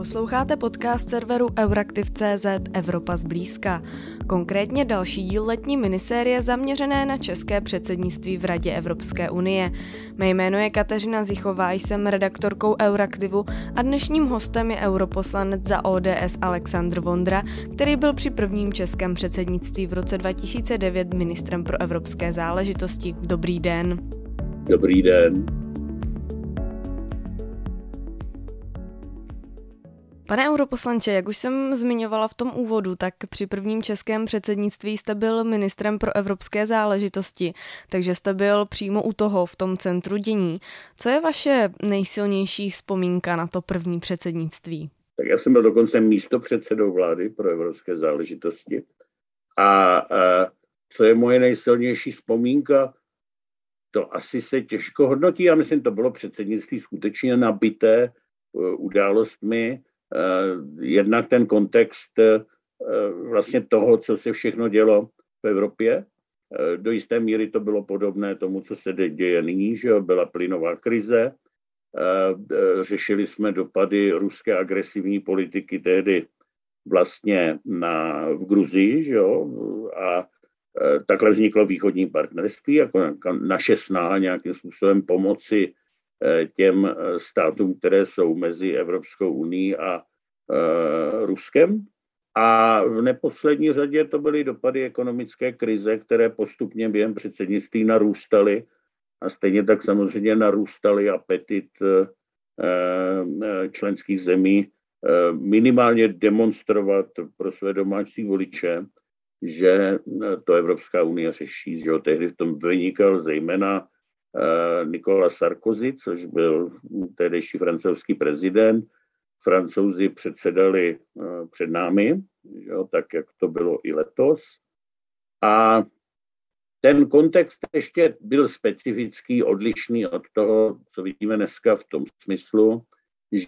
Posloucháte podcast serveru Euraktiv.cz Evropa zblízka. Konkrétně další díl letní minisérie zaměřené na české předsednictví v Radě Evropské unie. Mé jméno je Kateřina Zichová, jsem redaktorkou Euraktivu a dnešním hostem je europoslanec za ODS Aleksandr Vondra, který byl při prvním českém předsednictví v roce 2009 ministrem pro evropské záležitosti. Dobrý den. Dobrý den. Pane europoslanče, jak už jsem zmiňovala v tom úvodu, tak při prvním českém předsednictví jste byl ministrem pro evropské záležitosti, takže jste byl přímo u toho, v tom centru dění. Co je vaše nejsilnější vzpomínka na to první předsednictví? Tak já jsem byl dokonce místo předsedou vlády pro evropské záležitosti. A, a co je moje nejsilnější vzpomínka? To asi se těžko hodnotí. Já myslím, to bylo předsednictví skutečně nabité e, událostmi, jednak ten kontext eh, vlastně toho, co se všechno dělo v Evropě. Eh, do jisté míry to bylo podobné tomu, co se děje nyní, že byla plynová krize. Řešili jsme dopady ruské agresivní politiky tehdy vlastně na, v Gruzii, že jo, a takhle vzniklo východní partnerství, jako naše snaha nějakým způsobem pomoci Eh, těm eh, státům, které jsou mezi Evropskou unii a eh, Ruskem. A v neposlední řadě to byly dopady ekonomické krize, které postupně během předsednictví narůstaly a stejně tak samozřejmě narůstaly apetit členských zemí minimálně demonstrovat pro své domácí voliče, že to Evropská unie řeší, že ho tehdy v tom vynikal zejména Eh, Nikola Sarkozy, což byl tehdejší francouzský prezident. Francouzi předsedali eh, před námi, jo, tak jak to bylo i letos. A ten kontext ještě byl specifický, odlišný od toho, co vidíme dneska v tom smyslu,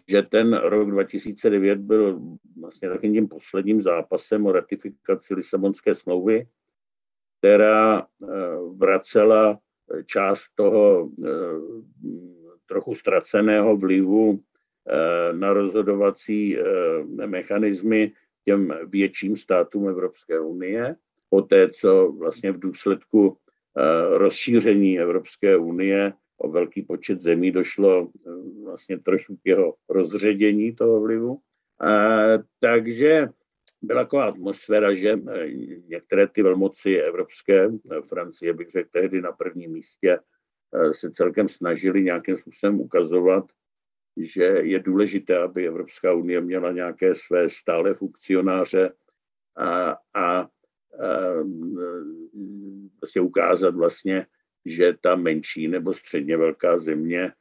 že ten rok 2009 byl vlastně takým tím posledním zápasem o ratifikaci Lisabonské smlouvy, která eh, vracela část toho eh, trochu ztraceného vlivu eh, na rozhodovací eh, mechanismy těm větším státům Evropské unie, poté co vlastně v důsledku rozšíření Evropské unie o velký počet zemí došlo vlastně trošku k jeho rozředění toho vlivu. Takže byla taková atmosféra, že eh, některé ty velmoci evropské, eh, Francie bych řekl tehdy na prvním místě, eh, se celkem snažili nějakým způsobem ukazovat, že je důležité, aby Evropská unie měla nějaké své stále funkcionáře a, a, a prostě ukázat vlastně, že ta menší nebo středně velká země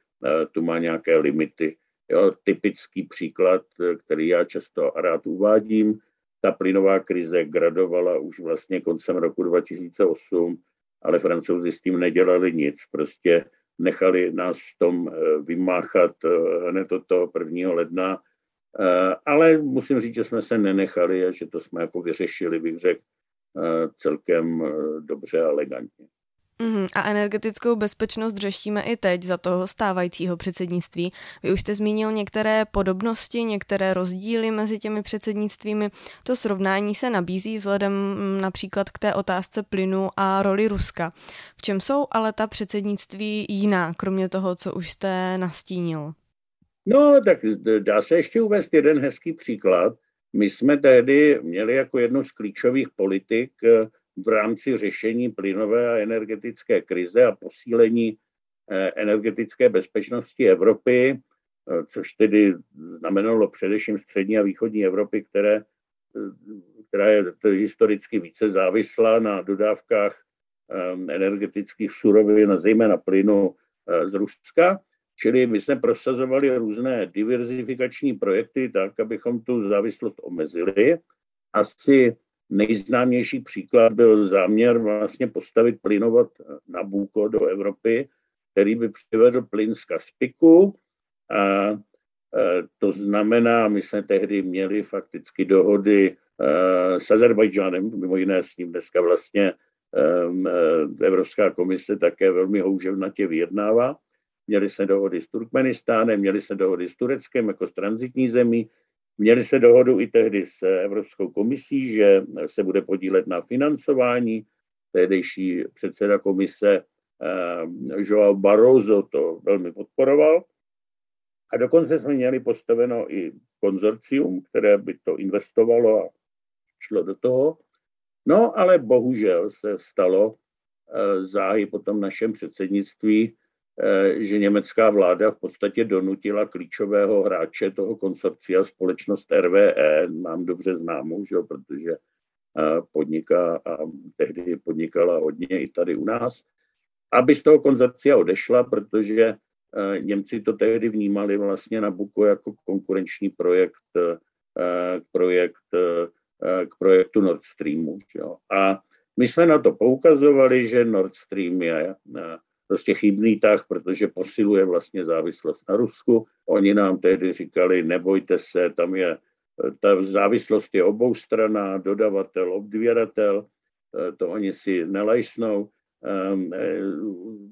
tu má nějaké limity. Jo, typický příklad, který já často rád uvádím, ta plynová krize gradovala už vlastně koncem roku 2008, ale francouzi s tím nedělali nic. Prostě nechali nás v tom eh, vymáchat eh, hned od toho 1. ledna. Eh, ale musím říct, že jsme se nenechali a že to jsme jako vyřešili, bych řekl, celkem dobře a elegantně. Mm, a energetickou bezpečnost řešíme i teď za toho stávajícího předsednictví. Vy už jste zmínil některé podobnosti, některé rozdíly mezi těmi předsednictvími. To srovnání se nabízí vzhledem mm, například k té otázce plynu a roli Ruska. V čem jsou ale ta předsednictví jiná, kromě toho, co už jste nastínil? No, tak dá se ještě uvést jeden hezký příklad. My jsme tehdy měli jako jednu z klíčových politik eh, v rámci řešení plynové a energetické krize a posílení eh, energetické bezpečnosti Evropy, eh, což tedy znamenalo především střední a východní Evropy, které, eh, která je historicky více závislá na dodávkách energetických surovin, zejména plynu z Ruska. Čili my jsme prosazovali různé diverzifikační projekty tak, abychom tu závislost omezili. Asi Nejznámější příklad byl záměr vlastně postavit plynovat Nabucco do Evropy, který by přivedl plyn z Kaspiku. A e, to znamená, my jsme tehdy měli fakticky dohody e, s Azerbajdžánem, mimo jiné s ním dneska vlastně e, Evropská komise také velmi houževnatě vyjednává. Měli jsme dohody s Turkmenistánem, měli jsme dohody s Tureckem jako s transitní zemí, Měli se dohodu i tehdy s Evropskou komisí, že se bude podílet na financování. Tehdejší předseda komise Joao Barroso to velmi podporoval. A dokonce jsme měli postaveno i konzorcium, které by to investovalo a šlo do toho. No, ale bohužel se stalo eh, záhy po tom našem předsednictví, eh, že německá vláda v podstatě donutila klíčového hráče toho konsorcia společnost RVE, mám dobře známou, že, protože eh, podniká a tehdy podnikala hodně i tady u nás, aby z toho konzorcia odešla, protože Němci to tehdy vnímali vlastně na Buko jako konkurenční projekt, projekt Eh, k projektu Nord Streamu. Jo. A my jsme na to poukazovali, že Nord Stream je eh, prostě chybný tah, protože posiluje vlastně závislost na Rusku. Oni nám tehdy říkali, nebojte se, tam je eh, ta závislost je obou strana, dodavatel, odběratel, to oni si nelajsnou, ehm,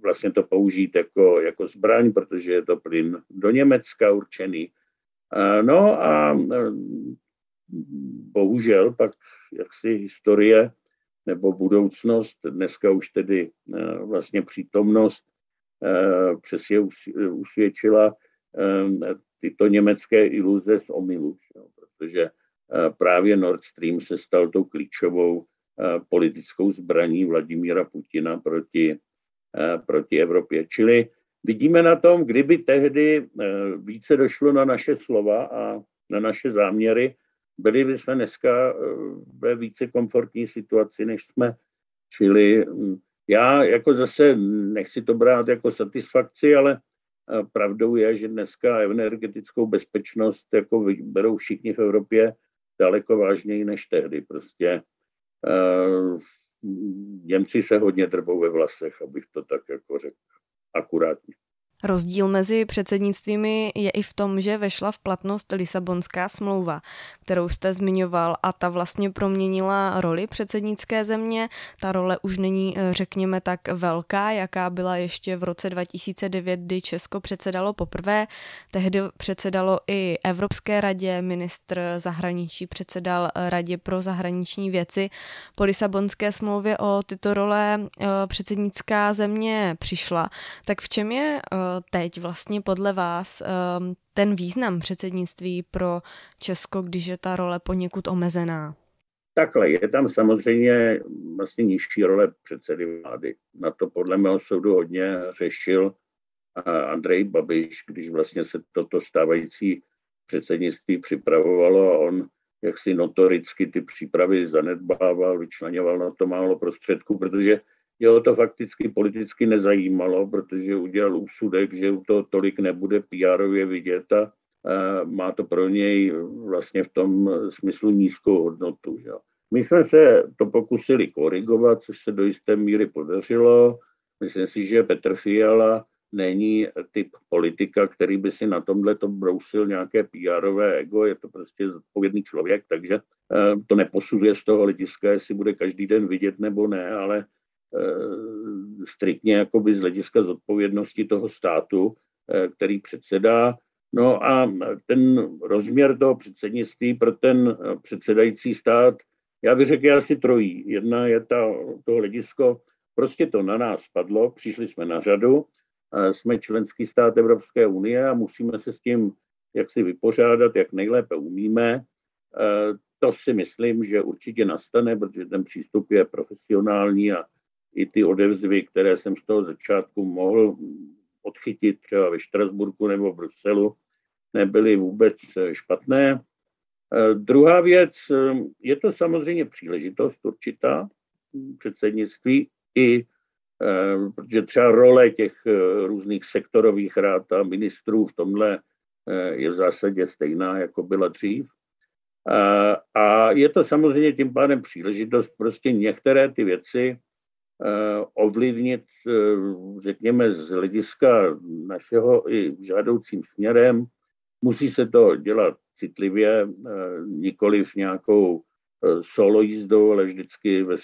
vlastně to použít jako, jako zbraň, protože je to plyn do Německa určený. No a bohužel pak jaksi historie nebo budoucnost, dneska už tedy eh, vlastně přítomnost eh, přesně usvědčila eh, tyto německé iluze z omylu, protože právě Nord Stream se stal tou klíčovou politickou zbraní Vladimíra Putina proti, proti Evropě. Čili vidíme na tom, kdyby tehdy více došlo na naše slova a na naše záměry, byli bychom dneska eh, ve více komfortní situaci, než jsme. Čili já jako zase nechci to brát jako satisfakci, ale eh, pravdou je, že dneska energetickou bezpečnost jako berou všichni v Evropě daleko vážněji než tehdy. Prostě uh, Němci se hodně drbou ve vlasech, abych to tak jako řekl akurátně. Rozdíl mezi předsednictvími je i v tom, že vešla v platnost Lisabonská smlouva, kterou jste zmiňoval a ta vlastně proměnila roli předsednické země. Ta role už není, eh, řekněme, tak velká, jaká byla ještě v roce 2009, kdy Česko předsedalo poprvé. Tehdy předsedalo i Evropské radě, ministr zahraničí předsedal Radě pro zahraniční věci. Po Lisabonské smlouvě o tyto role eh, předsednická země přišla. Tak v čem je eh, teď vlastně podle vás ehm, ten význam předsednictví pro Česko, když je ta role poněkud omezená? Takhle, je tam samozřejmě vlastně nižší role předsedy vlády. Na to podle mého soudu hodně řešil Andrej Babiš, když vlastně se toto stávající předsednictví připravovalo a on jak si notoricky ty přípravy zanedbával, vyčleněval na to málo prostředků, protože jeho to fakticky politicky nezajímalo, protože udělal úsudek, že to tolik nebude PR-ově vidět a má to pro něj vlastně v tom smyslu nízkou hodnotu. Že? My jsme se to pokusili korigovat, což se do jisté míry podařilo. Myslím si, že Petr Fiala není typ politika, který by si na tomhle to brousil nějaké PR-ové ego, je to prostě zodpovědný člověk, takže e, to neposuzuje z toho hlediska, jestli bude každý den vidět nebo ne, ale Eh, striktně jakoby z hlediska zodpovědnosti toho státu, eh, který předsedá. No a ten rozměr toho předsednictví pro ten eh, předsedající stát, já bych řekl asi trojí. Jedna je ta, to hledisko, prostě to na nás spadlo, přišli jsme na řadu, jsme členský stát Evropské unie a musíme se s tím jak si vypořádat, jak nejlépe umíme. To si myslím, že určitě nastane, protože ten přístup je profesionální a i ty odevzvy, které jsem z toho začátku mohl odchytit třeba ve Štrasburku nebo v Bruselu, nebyly vůbec špatné. Eh, druhá věc, eh, je to samozřejmě příležitost určitá předsednictví i eh, protože třeba role těch různých sektorových rád a ministrů v tomhle je v zásadě stejná, jako byla dřív. A je to samozřejmě tím pádem příležitost prostě některé ty věci Eh, ovlivnit, eh, řekněme, z hlediska našeho i žádoucím směrem. Musí se to dělat citlivě, eh, nikoli v nějakou solo jízdou, ale vždycky ve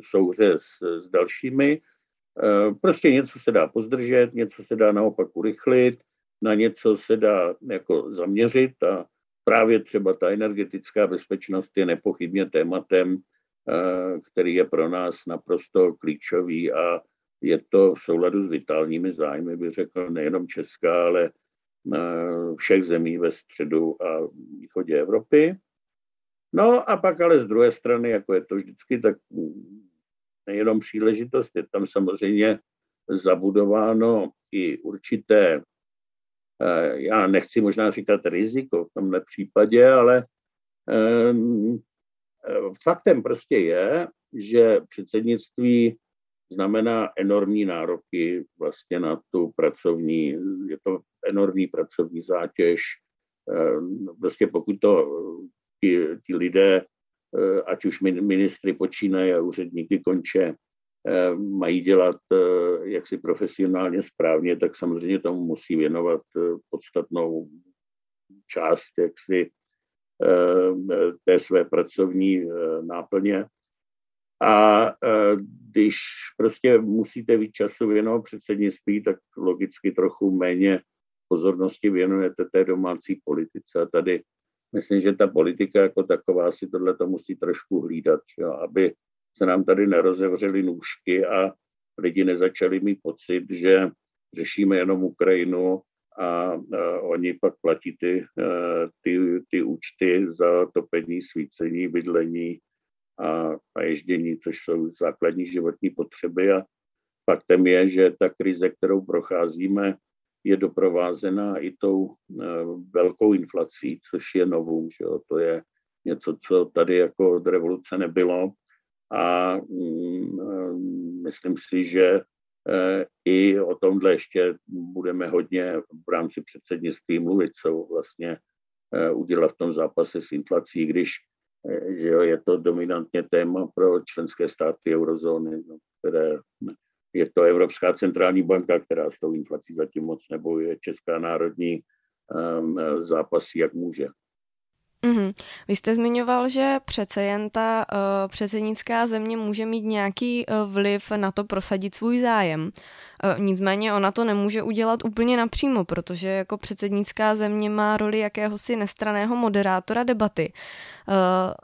souhře s, s dalšími. Prostě něco se dá pozdržet, něco se dá naopak urychlit, na něco se dá jako zaměřit a právě třeba ta energetická bezpečnost je nepochybně tématem, který je pro nás naprosto klíčový a je to v souladu s vitálními zájmy, bych řekl, nejenom Česká, ale všech zemí ve středu a východě Evropy. No a pak ale z druhé strany, jako je to vždycky, tak nejenom příležitost, je tam samozřejmě zabudováno i určité, eh, já nechci možná říkat riziko v tomhle případě, ale eh, faktem prostě je, že předsednictví znamená enormní nároky vlastně na tu pracovní, je to enormní pracovní zátěž. Ehm, prostě pokud to ti, ti lidé, eh, ať už ministry počínají a úředníky konče, eh, mají dělat eh, jaksi profesionálně správně, tak samozřejmě tomu musí věnovat podstatnou část jaksi té své pracovní náplně. A když prostě musíte víc času věnovat předsednictví, tak logicky trochu méně pozornosti věnujete té domácí politice. A tady myslím, že ta politika jako taková si tohle to musí trošku hlídat, že? aby se nám tady nerozevřely nůžky a lidi nezačali mít pocit, že řešíme jenom Ukrajinu a, oni pak platí ty, ty, ty účty za topení, svícení, bydlení a, a ježdění, což jsou základní životní potřeby. A faktem je, že ta krize, kterou procházíme, je doprovázená i tou eh, velkou inflací, což je novum. Že jo? To je něco, co tady jako od revoluce nebylo. A mm, eh, myslím si, že i o tomhle ještě budeme hodně v rámci předsednictví mluvit, co vlastně udělat v tom zápase s inflací, když že jo, je to dominantně téma pro členské státy eurozóny, no, které je to Evropská centrální banka, která s tou inflací zatím moc nebojuje. Česká národní um, zápasí, jak může. Mm-hmm. Vy jste zmiňoval, že přece jen ta uh, předsednická země může mít nějaký uh, vliv na to prosadit svůj zájem. Uh, nicméně ona to nemůže udělat úplně napřímo, protože jako předsednická země má roli jakéhosi nestraného moderátora debaty, uh,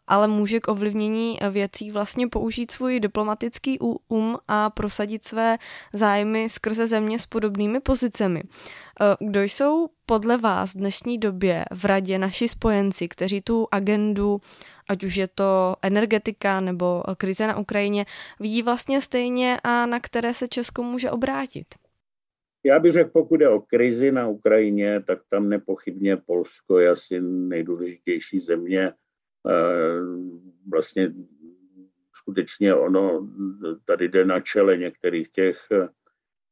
ale může k ovlivnění věcí vlastně použít svůj diplomatický um a prosadit své zájmy skrze země s podobnými pozicemi. Uh, kdo jsou podle vás v dnešní době v radě naši spojenci, kteří tu agendu, ať už je to energetika nebo krize na Ukrajině, vidí vlastně stejně a na které se Česko může obrátit? Já bych řekl, pokud je o krizi na Ukrajině, tak tam nepochybně Polsko je asi nejdůležitější země. Eh, vlastně skutečně ono tady jde na čele některých těch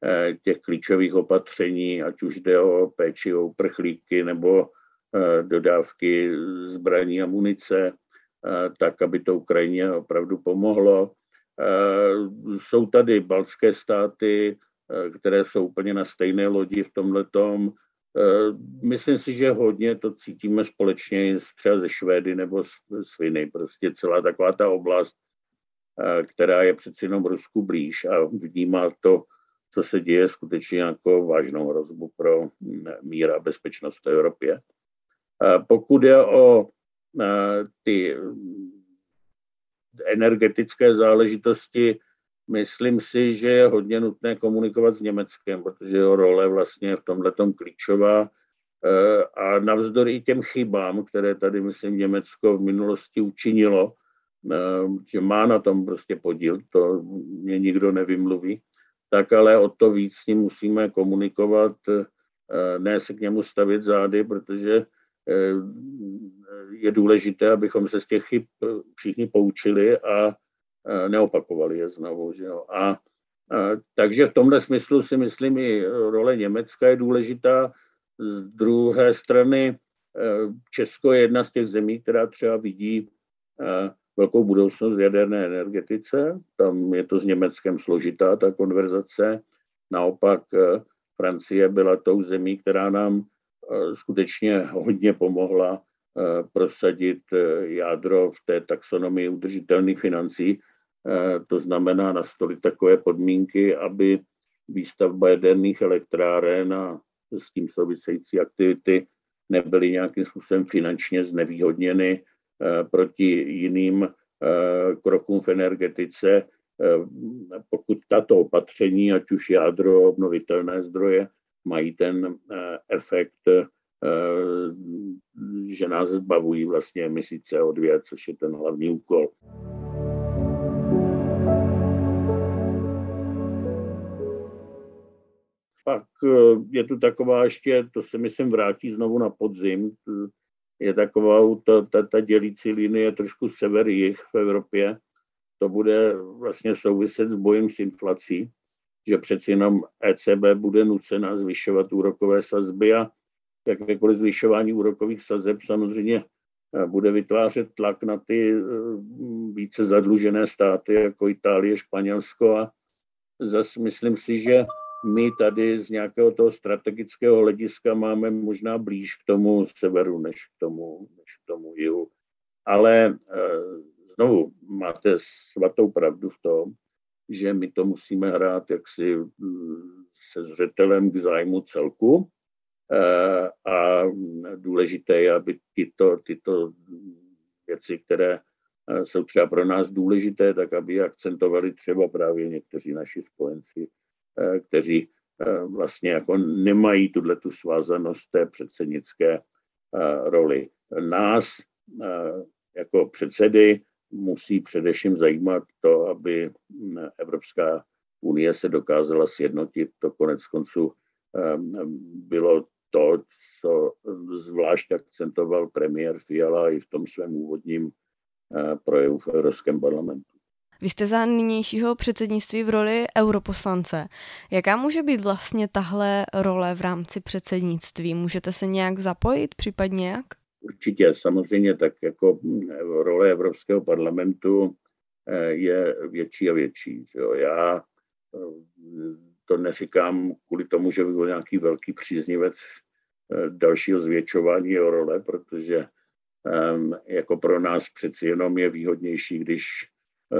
Eh, těch klíčových opatření, ať už jde o péči o prchlíky nebo eh, dodávky zbraní a munice, eh, tak, aby to Ukrajině opravdu pomohlo. Jsou tady baltské státy, které jsou úplně na stejné lodi v tomhletom. Myslím si, že hodně to cítíme společně třeba ze Švédy nebo z Sviny. Prostě celá taková ta oblast, která je přeci jenom Rusku blíž a vnímá to co se děje skutečně jako vážnou hrozbu pro mír a bezpečnost v Evropě. Pokud je o ty energetické záležitosti, myslím si, že je hodně nutné komunikovat s Německem, protože jeho role vlastně je v tomhle klíčová. A navzdory těm chybám, které tady, myslím, Německo v minulosti učinilo, že má na tom prostě podíl, to mě nikdo nevymluví, tak ale o to víc s ním musíme komunikovat, eh, ne se k němu stavit zády, protože je důležité, abychom se z těch chyb eh, všichni poučili a neopakovali je znovu. Že jo? A, a, takže v tomhle smyslu si myslím, i role Německa je důležitá. Z druhé strany Česko je jedna z těch zemí, která třeba vidí velkou budoucnost v jaderné energetice. Tam je to s Německem složitá ta konverzace. Naopak eh, Francie byla tou zemí, která nám eh, skutečně hodně pomohla eh, prosadit jádro v té taxonomii udržitelných financí. To znamená nastolit takové podmínky, aby výstavba jaderných elektráren a s tím související aktivity nebyly nějakým způsobem finančně znevýhodněny proti jiným krokům v energetice. Pokud tato opatření, ať už jádro, obnovitelné zdroje, mají ten efekt, že nás zbavují vlastně emisí CO2, což je ten hlavní úkol. Pak eh, je tu taková ještě, to se myslím vrátí znovu na podzim, je taková ta, ta, ta dělící linie trošku sever-jih v Evropě. To bude vlastně souviset s bojem s inflací, že přeci jenom ECB bude nucena zvyšovat úrokové sazby a jakékoliv zvyšování úrokových sazeb samozřejmě eh, bude vytvářet tlak na ty eh, více zadlužené státy, jako Itálie, Španělsko a zase myslím si, že my tady z nějakého toho strategického hlediska máme možná blíž k tomu severu, než k tomu, než k tomu jihu. Ale e, znovu máte svatou pravdu v tom, že my to musíme hrát jaksi mm, se zřetelem k zájmu celku a důležité je, aby tyto, tyto věci, které e, jsou třeba pro nás důležité, tak aby akcentovali třeba právě někteří naši spojenci Eh, kteří eh, vlastně jako nemají tuhle tu svázanost té předsednické eh, roli. Nás jako předsedy musí především zajímat to, aby hm, Evropská unie se dokázala sjednotit. To konec konců bylo to, co zvlášť akcentoval premiér Fiala i v tom svém úvodním projevu v Evropském parlamentu. Vy jste za nynějšího předsednictví v roli europoslance. Jaká může být vlastně tahle role v rámci předsednictví? Můžete se nějak zapojit, případně jak? Určitě, samozřejmě tak jako role Evropského parlamentu eh, je větší a větší. Že jo? Já eh, to neříkám kvůli tomu, že by byl nějaký velký příznivec eh, dalšího zvětšování jeho role, protože jako pro nás přeci jenom je výhodnější, když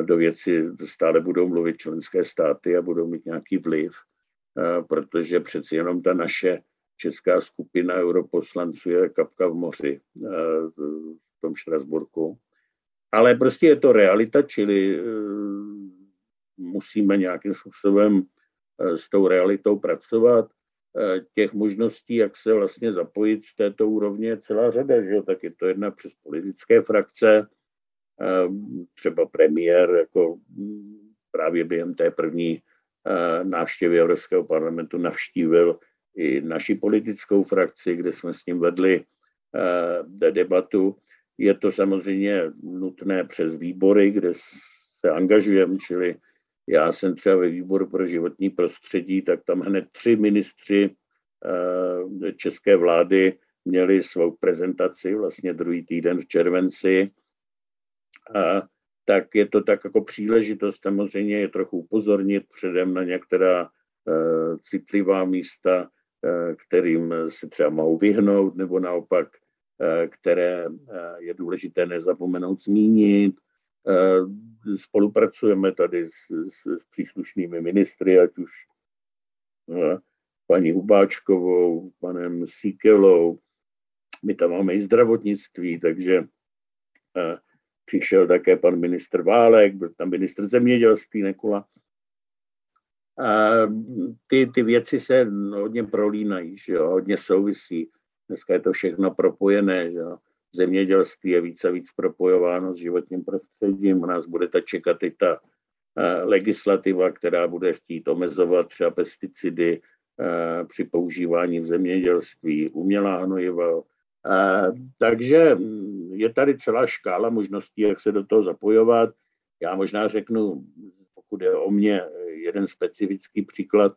do věci stále budou mluvit členské státy a budou mít nějaký vliv, protože přeci jenom ta naše česká skupina europoslanců je kapka v moři v tom Štrasburku. Ale prostě je to realita, čili musíme nějakým způsobem s tou realitou pracovat. E, těch možností, jak se vlastně zapojit z této úrovně, je celá řada, že jo? tak je to jedna přes politické frakce, Ehm, třeba premiér jako mm, právě během té první eh, návštěvy Evropského parlamentu navštívil i naši politickou frakci, kde jsme s ním vedli eh, debatu. Je to samozřejmě nutné přes výbory, kde se angažujeme, čili já jsem třeba ve výboru pro životní prostředí, tak tam hned tři ministři eh, české vlády měli svou prezentaci vlastně druhý týden v červenci a tak je to tak jako příležitost samozřejmě je trochu upozornit předem na některá uh, citlivá místa, uh, kterým se třeba mohou vyhnout, nebo naopak, které je důležité nezapomenout zmínit. Spolupracujeme tady s, s, s příslušnými ministry, ať už uh, paní Hubáčkovou, panem Síkelou, my tam máme i zdravotnictví, takže uh, přišel také pan ministr Válek, byl tam ministr zemědělství Nekula. A ty, ty věci se hodně prolínají, že jo, hodně souvisí. Dneska je to všechno propojené, že jo. Zemědělství je víc a víc propojováno s životním prostředím. U nás bude ta čekat i ta legislativa, která bude chtít omezovat třeba pesticidy při používání v zemědělství, umělá hnojiva, takže mm, je tady celá škála možností, jak se do toho zapojovat. Já možná řeknu, pokud je o mě, jeden specifický příklad.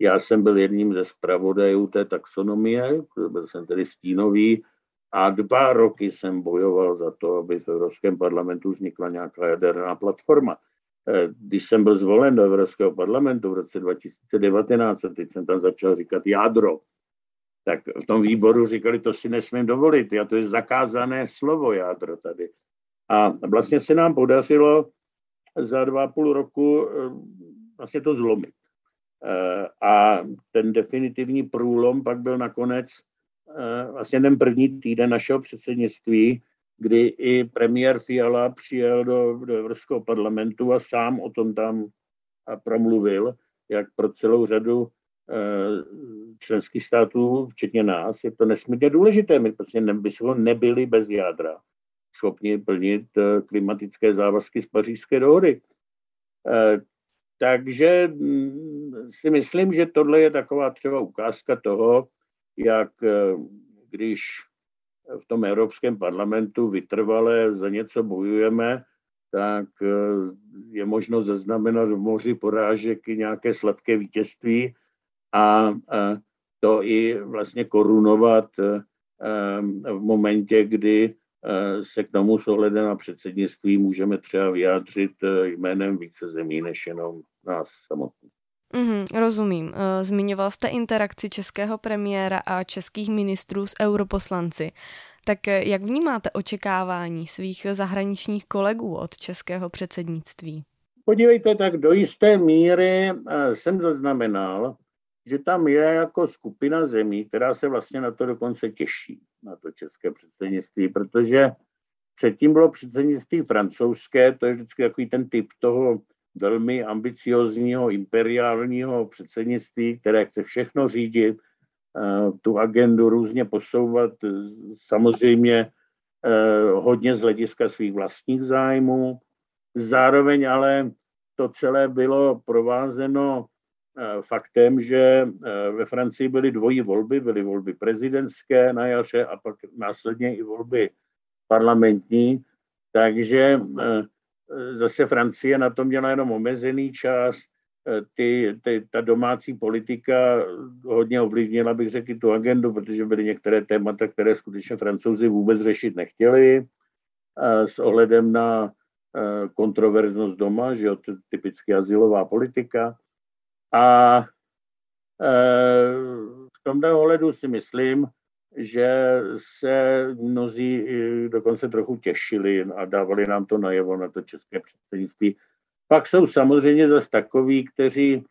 Já jsem byl jedním ze zpravodajů té taxonomie, byl jsem tedy stínový a dva roky jsem bojoval za to, aby v Evropském parlamentu vznikla nějaká jaderná platforma. Eh, když jsem byl zvolen do Evropského parlamentu v roce 2019, a teď jsem tam začal říkat jádro, tak v tom výboru říkali, to si nesmím dovolit, a to je zakázané slovo jádro tady. A vlastně se nám podařilo za dva půl roku eh, vlastně to zlomit. Eh, a ten definitivní průlom pak byl nakonec vlastně ten první týden našeho předsednictví, kdy i premiér Fiala přijel do, do Evropského parlamentu a sám o tom tam promluvil, jak pro celou řadu členských států, včetně nás, je to nesmírně důležité. My prostě bychom nebyli bez jádra schopni plnit klimatické závazky z pařížské dohody. Takže mm, si myslím, že tohle je taková třeba ukázka toho, jak eh, když v tom Evropském parlamentu vytrvale za něco bojujeme, tak eh, je možno zaznamenat v moři porážek i nějaké sladké vítězství a to i vlastně korunovat eh, v momentě, kdy se k tomu s ohledem na předsednictví můžeme třeba vyjádřit jménem více zemí než jenom nás samotných. Mm, rozumím. Eh, zmiňoval jste interakci českého premiéra a českých ministrů s europoslanci. Tak eh, jak vnímáte očekávání svých zahraničních kolegů od českého předsednictví? Podívejte, tak do jisté míry eh, jsem zaznamenal, že tam je jako skupina zemí, která se vlastně na to dokonce těší, na to české předsednictví, protože předtím bylo předsednictví francouzské, to je vždycky takový ten typ toho velmi ambiciozního imperiálního předsednictví, které chce všechno řídit, eh, tu agendu různě posouvat, eh, samozřejmě eh, hodně z hlediska svých vlastních zájmů. Zároveň ale to celé bylo provázeno faktem, že ve Francii byly dvojí volby, byly volby prezidentské na jaře a pak následně i volby parlamentní, takže zase Francie na to měla jenom omezený čas, e, ty, ty, ta domácí politika hodně ovlivnila, bych řekl, tu agendu, protože byly některé témata, které skutečně francouzi vůbec řešit nechtěli s ohledem na kontroverznost doma, že jo, typicky asilová politika. A v tomto ohledu si myslím, že se mnozí dokonce trochu těšili a dávali nám to najevo na to české předsednictví. Pak jsou samozřejmě zase takoví, kteří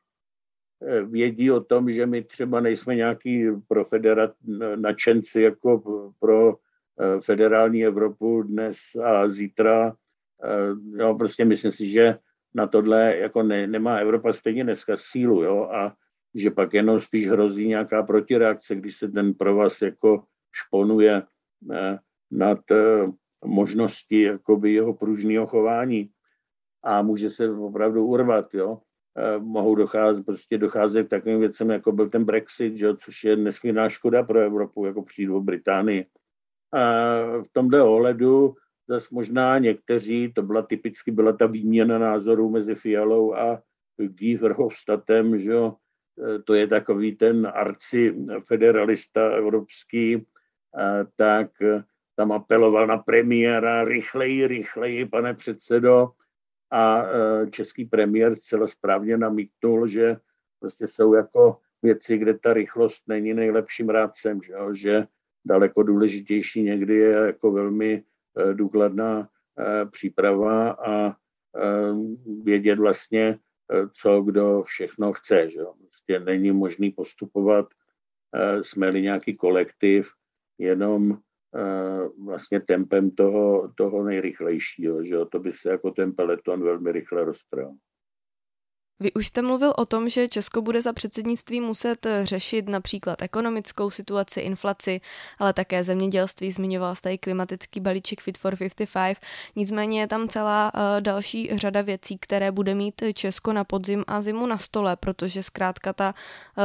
eh, vědí o tom, že my třeba nejsme nějaký pro federat nadšenci jako pro eh, federální Evropu dnes a zítra. Eh, jo, prostě myslím si, že na tohle jako ne, nemá Evropa stejně dneska sílu, jo, a že pak jenom spíš hrozí nějaká protireakce, když se ten provaz jako šponuje eh, nad eh, možnosti jakoby jeho pružného chování a může se opravdu urvat, jo. Eh, mohou docházet, prostě docházet k takovým věcem, jako byl ten Brexit, že, což je nesmírná škoda pro Evropu, jako přijdu Británii. A v tomhle ohledu zase možná někteří, to byla typicky byla ta výměna názorů mezi Fialou a Guy Verhofstadtem, že jo, to je takový ten arci federalista evropský, tak tam apeloval na premiéra rychleji, rychleji, pane předsedo. A český premiér zcela správně namítnul, že prostě jsou jako věci, kde ta rychlost není nejlepším rádcem, že, že daleko důležitější někdy je jako velmi důkladná příprava a vědět vlastně, co kdo všechno chce. Že? Prostě není možný postupovat, jsme-li nějaký kolektiv, jenom vlastně tempem toho, toho nejrychlejšího, že to by se jako ten peleton velmi rychle roztral. Vy už jste mluvil o tom, že Česko bude za předsednictví muset řešit například ekonomickou situaci, inflaci, ale také zemědělství. Zmiňoval jste i klimatický balíček Fit for 55. Nicméně je tam celá uh, další řada věcí, které bude mít Česko na podzim a zimu na stole, protože zkrátka ta, uh,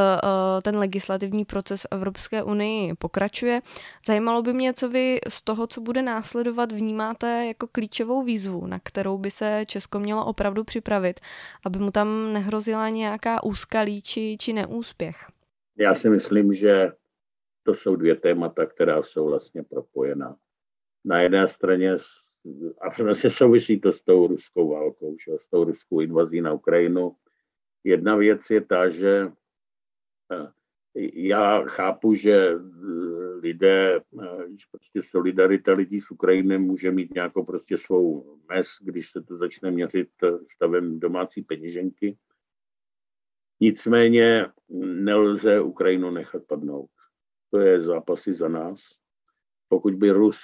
ten legislativní proces v Evropské unii pokračuje. Zajímalo by mě, co vy z toho, co bude následovat, vnímáte jako klíčovou výzvu, na kterou by se Česko mělo opravdu připravit, aby mu tam nehrozila nějaká úskalí či, či neúspěch? Já si myslím, že to jsou dvě témata, která jsou vlastně propojená. Na jedné straně a vlastně souvisí to s tou ruskou válkou, že? s tou ruskou invazí na Ukrajinu. Jedna věc je ta, že eh, já chápu, že lidé, eh, že prostě solidarita lidí s Ukrajinem může mít nějakou prostě svou mes, když se to začne měřit eh, stavem domácí peněženky. Nicméně nelze Ukrajinu nechat padnout. to je zápasy za nás. Pokud by Rus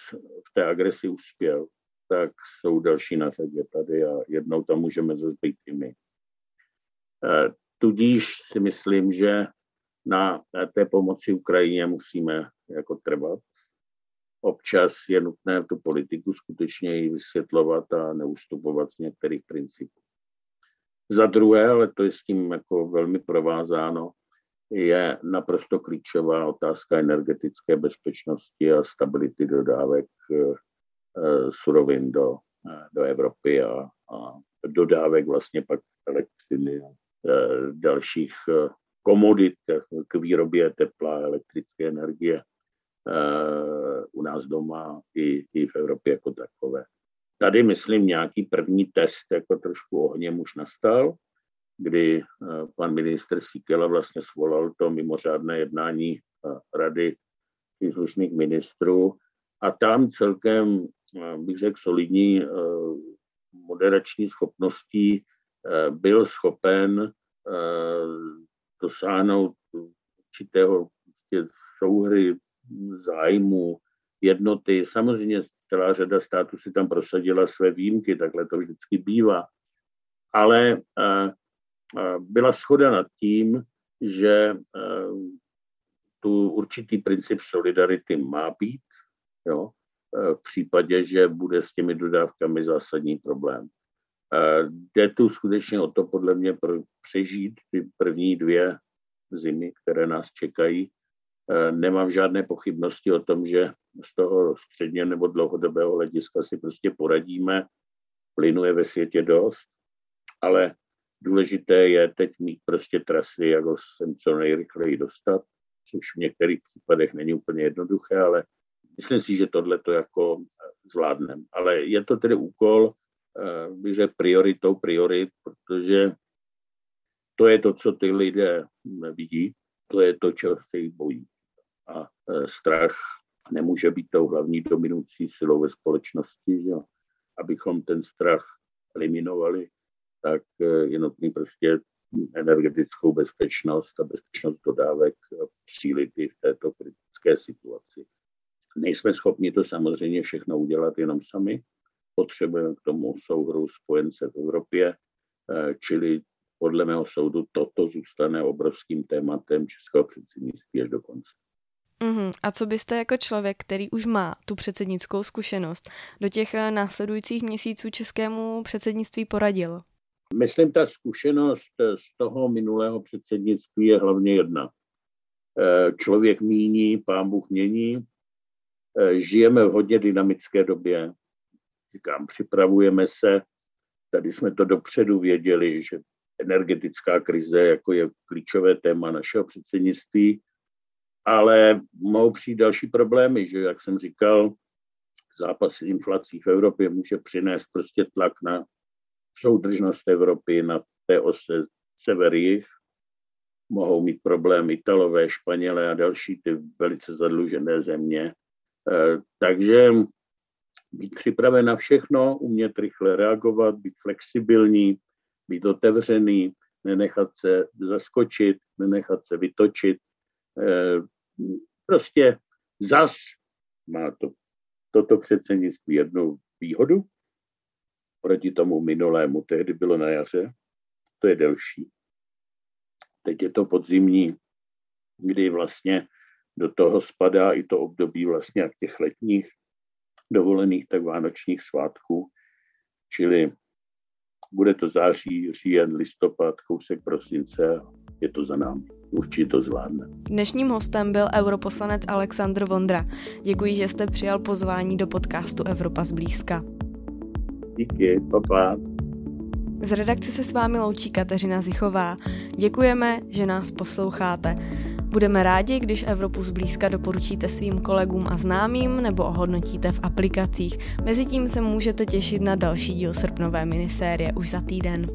v té agresi uspěl, tak jsou další na řadě tady a jednou tam můžeme zase být i my. Eh, tudíž si myslím, že na té pomoci Ukrajině musíme jako trvat. Občas je nutné tu politiku skutečně i vysvětlovat a neustupovat z některých principů. Za druhé, ale to je s tím jako velmi provázáno, je naprosto klíčová otázka energetické bezpečnosti a stability dodávek eh, surovin do, eh, do Evropy a, a dodávek vlastně pak elektřiny a eh, dalších komodit k výrobě tepla, elektrické energie u nás doma i, i v Evropě jako takové. Tady, myslím, nějaký první test jako trošku ohněm už nastal, kdy eh, pan minister Sikela vlastně svolal to mimořádné jednání eh, rady příslušných ministrů a tam celkem, eh, bych řekl, solidní moderační schopností byl schopen dosáhnout určitého prostě souhry zájmu, jednoty. Samozřejmě celá řada států si tam prosadila své výjimky, takhle to vždycky bývá. Ale byla schoda nad tím, že tu určitý princip solidarity má být, jo, v případě, že bude s těmi dodávkami zásadní problém. Jde tu skutečně o to, podle mě, přežít ty první dvě zimy, které nás čekají. Nemám žádné pochybnosti o tom, že z toho středně nebo dlouhodobého hlediska si prostě poradíme. Plynu je ve světě dost, ale důležité je teď mít prostě trasy, jak ho sem co nejrychleji dostat, což v některých případech není úplně jednoduché, ale myslím si, že tohle to jako zvládneme. Ale je to tedy úkol, eh, řekl, prioritou priorit, protože to je to, co ty lidé vidí, to je to, čeho se jich bojí. A eh, strach nemůže být tou hlavní dominující silou ve společnosti, že? abychom ten strach eliminovali, tak eh, je nutný prostě energetickou bezpečnost a bezpečnost dodávek sílit i v této kritické situaci. Nejsme schopni to samozřejmě všechno udělat jenom sami. Potřebujeme k tomu souhru spojence v Evropě, eh, čili podle mého soudu toto zůstane obrovským tématem českého předsednictví až do konce. Uhum. A co byste jako člověk, který už má tu předsednickou zkušenost, do těch eh, následujících měsíců českému předsednictví poradil? Myslím, ta zkušenost eh, z toho minulého předsednictví je hlavně jedna. Člověk míní, pán Bůh mění, žijeme v hodně dynamické době. Říkám, připravujeme se, tady jsme to dopředu věděli, že energetická krize jako je klíčové téma našeho předsednictví, ale mohou přijít další problémy, že jak jsem říkal, zápas inflací v Evropě může přinést prostě tlak na soudržnost Evropy, na té ose sever jich. Mohou mít problém Italové, Španělé a další ty velice zadlužené země. E, takže být připraven na všechno, umět rychle reagovat, být flexibilní, být otevřený, nenechat se zaskočit, nenechat se vytočit, e, Prostě zas má to, toto předsednictví jednu výhodu proti tomu minulému, tehdy bylo na jaře, to je delší. Teď je to podzimní, kdy vlastně do toho spadá i to období vlastně těch letních dovolených, tak vánočních svátků, čili bude to září, říjen, listopad, kousek prosince, je to za námi. Určitě to zvládne. Dnešním hostem byl europoslanec Aleksandr Vondra. Děkuji, že jste přijal pozvání do podcastu Evropa zblízka. Díky, papa. Z redakce se s vámi loučí Kateřina Zichová. Děkujeme, že nás posloucháte. Budeme rádi, když Evropu zblízka doporučíte svým kolegům a známým nebo ohodnotíte v aplikacích. Mezitím se můžete těšit na další díl srpnové minisérie už za týden.